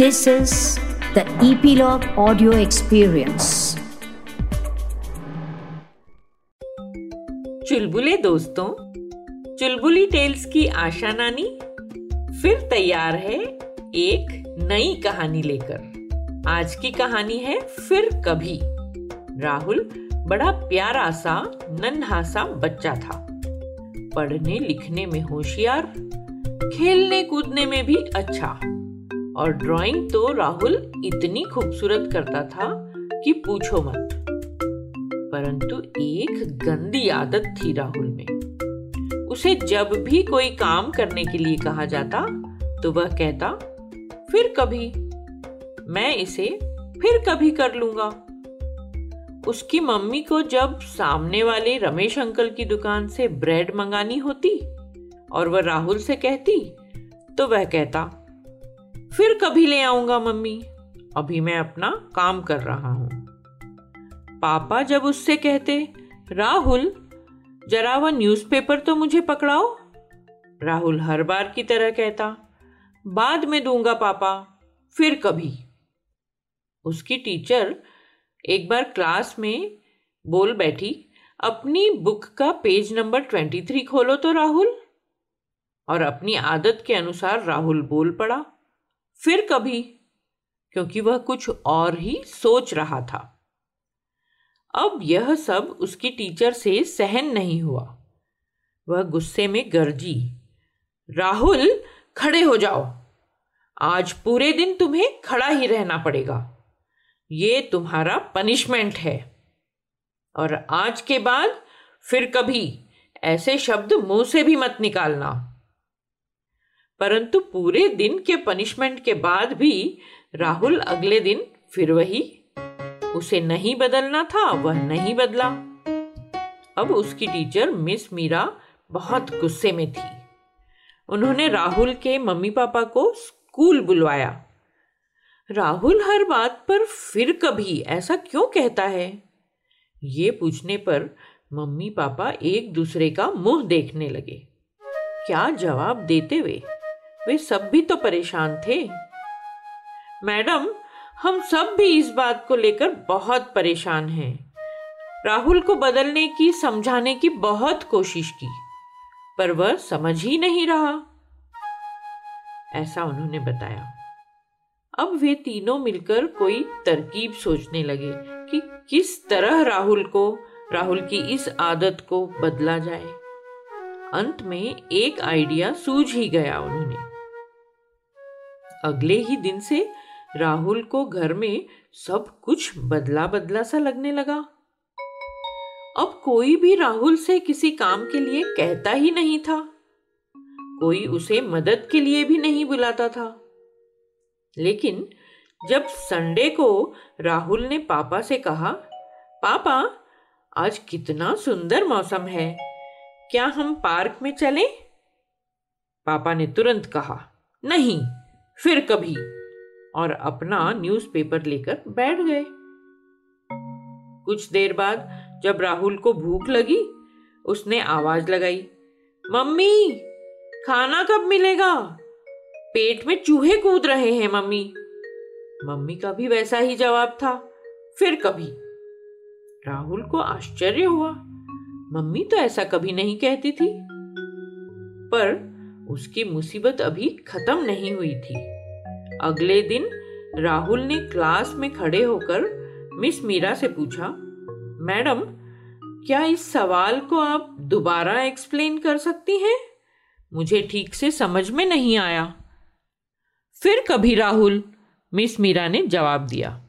This is the Epilogue Audio Experience. चुलबुले दोस्तों, चुलबुली tales की आशा नानी फिर तैयार है एक नई कहानी लेकर। आज की कहानी है फिर कभी। राहुल बड़ा प्यारा सा, नन्हा सा बच्चा था। पढ़ने लिखने में होशियार, खेलने कूदने में भी अच्छा। और ड्राइंग तो राहुल इतनी खूबसूरत करता था कि पूछो मत। परंतु एक गंदी आदत थी राहुल में। उसे जब भी कोई काम करने के लिए कहा जाता तो वह कहता, फिर कभी। मैं इसे फिर कभी कर लूँगा। उसकी मम्मी को जब सामने वाले रमेश अंकल की दुकान से ब्रेड मंगानी होती और वह राहुल से कहती तो वह कहता फिर कभी ले आऊँगा, मम्मी। अभी मैं अपना काम कर रहा हूँ। पापा जब उससे कहते, राहुल, जरा वह न्यूज़पेपर तो मुझे पकड़ाओ? राहुल हर बार की तरह कहता, बाद में दूँगा, पापा, फिर कभी। उसकी टीचर एक बार क्लास में बोल बैठी, अपनी बुक का पेज नंबर ट्वेंटी थ्री खोलो तो राहुल। और अपनी आदत के अनुसार राहुल बोल पड़ा। फिर कभी, क्योंकि वह कुछ और ही सोच रहा था। अब यह सब उसकी टीचर से सहन नहीं हुआ। वह गुस्से में गरजी, राहुल, खड़े हो जाओ। आज पूरे दिन तुम्हें खड़ा ही रहना पड़ेगा। ये तुम्हारा पनिशमेंट है। और आज के बाद फिर कभी ऐसे शब्द मुँह से भी मत निकालना। परंतु पूरे दिन के पनिशमेंट के बाद भी राहुल अगले दिन फिर वही। उसे नहीं बदलना था, वह नहीं बदला। अब उसकी टीचर मिस मीरा बहुत गुस्से में थी। उन्होंने राहुल के मम्मी पापा को स्कूल बुलवाया। राहुल हर बात पर फिर कभी ऐसा क्यों कहता है? ये पूछने पर मम्मी पापा एक दूसरे का मुँह देखने लगे। क्या जवाब देते हुए वे सब भी तो परेशान थे। मैडम, हम सब भी इस बात को लेकर बहुत परेशान हैं। राहुल को बदलने की, समझाने की बहुत कोशिश की, पर वह समझ ही नहीं रहा। ऐसा उन्होंने बताया। अब वे तीनों मिलकर कोई तरकीब सोचने लगे कि किस तरह राहुल को, राहुल की इस आदत को बदला जाए। अंत में एक आइडिया सूझ ही गया उन्होंने। अगले ही दिन से राहुल को घर में सब कुछ बदला बदला सा लगने लगा। अब कोई भी राहुल से किसी काम के लिए कहता ही नहीं था। कोई उसे मदद के लिए भी नहीं बुलाता था। लेकिन जब संडे को राहुल ने पापा से कहा, पापा, आज कितना सुंदर मौसम है। क्या हम पार्क में चलें? पापा ने तुरंत कहा, नहीं। फिर कभी और अपना न्यूज़पेपर लेकर बैठ गए। कुछ देर बाद जब राहुल को भूख लगी, उसने आवाज़ लगाई, मम्मी, खाना कब मिलेगा? पेट में चूहे कूद रहे हैं, मम्मी। मम्मी का भी वैसा ही जवाब था। फिर कभी राहुल को आश्चर्य हुआ। मम्मी तो ऐसा कभी नहीं कहती थी। पर उसकी मुसीबत अभी खत्म नहीं हुई थी। अगले दिन राहुल ने क्लास में खड़े होकर मिस मीरा से पूछा, मैडम, क्या इस सवाल को आप दोबारा एक्सप्लेन कर सकती हैं? मुझे ठीक से समझ में नहीं आया। फिर कभी राहुल, मिस मीरा ने जवाब दिया।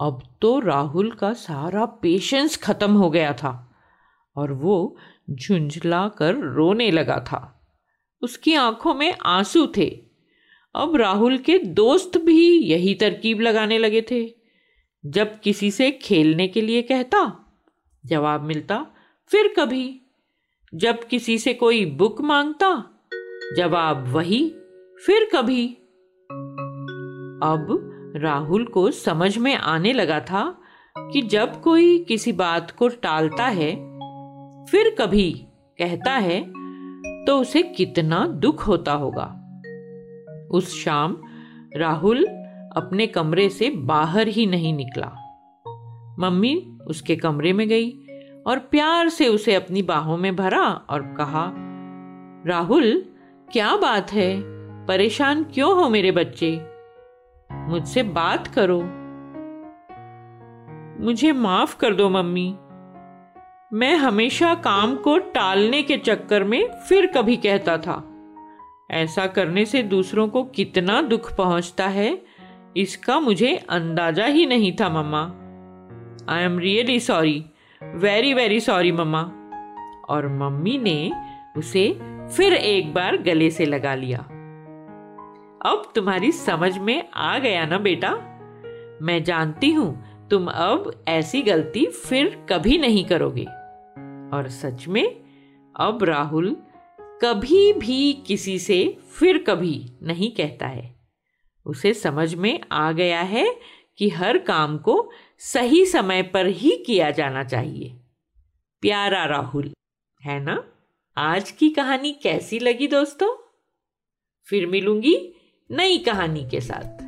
अब तो राहुल का सारा पेशेंस खत्म हो गया था और वो झुंझला कर रोने लगा था। उसकी आँखों में आँसू थे। अब राहुल के दोस्त भी यही तरकीब लगाने लगे थे। जब किसी से खेलने के लिए कहता, जवाब मिलता, फिर कभी। जब किसी से कोई बुक माँगता, जवाब वही, फिर कभी। अब राहुल को समझ में आने लगा था कि जब कोई किसी बात को टालता है, फिर कभी कहता है तो उसे कितना दुख होता होगा। उस शाम राहुल अपने कमरे से बाहर ही नहीं निकला। मम्मी उसके कमरे में गई और प्यार से उसे अपनी बाहों में भरा और कहा, राहुल, क्या बात है? परेशान क्यों हो मेरे बच्चे? मुझसे बात करो। मुझे माफ़ कर दो, मम्मी। मैं हमेशा काम को टालने के चक्कर में फिर कभी कहता था, ऐसा करने से दूसरों को कितना दुख पहुँचता है, इसका मुझे अंदाज़ा ही नहीं था, mamma. I am really sorry very very sorry mamma. और मम्मी ने उसे फिर एक बार गले से लगा लिया। अब तुम्हारी समझ में आ गया ना बेटा? मैं जानती हूँ तुम अब ऐसी गलती फिर कभी नहीं करोगे। और सच में, अब राहुल कभी भी किसी से फिर कभी नहीं कहता है। उसे समझ में आ गया है कि हर काम को सही समय पर ही किया जाना चाहिए। प्यारा राहुल, है ना? आज की कहानी कैसी लगी दोस्तों? फिर मिलूँगी नई कहानी के साथ।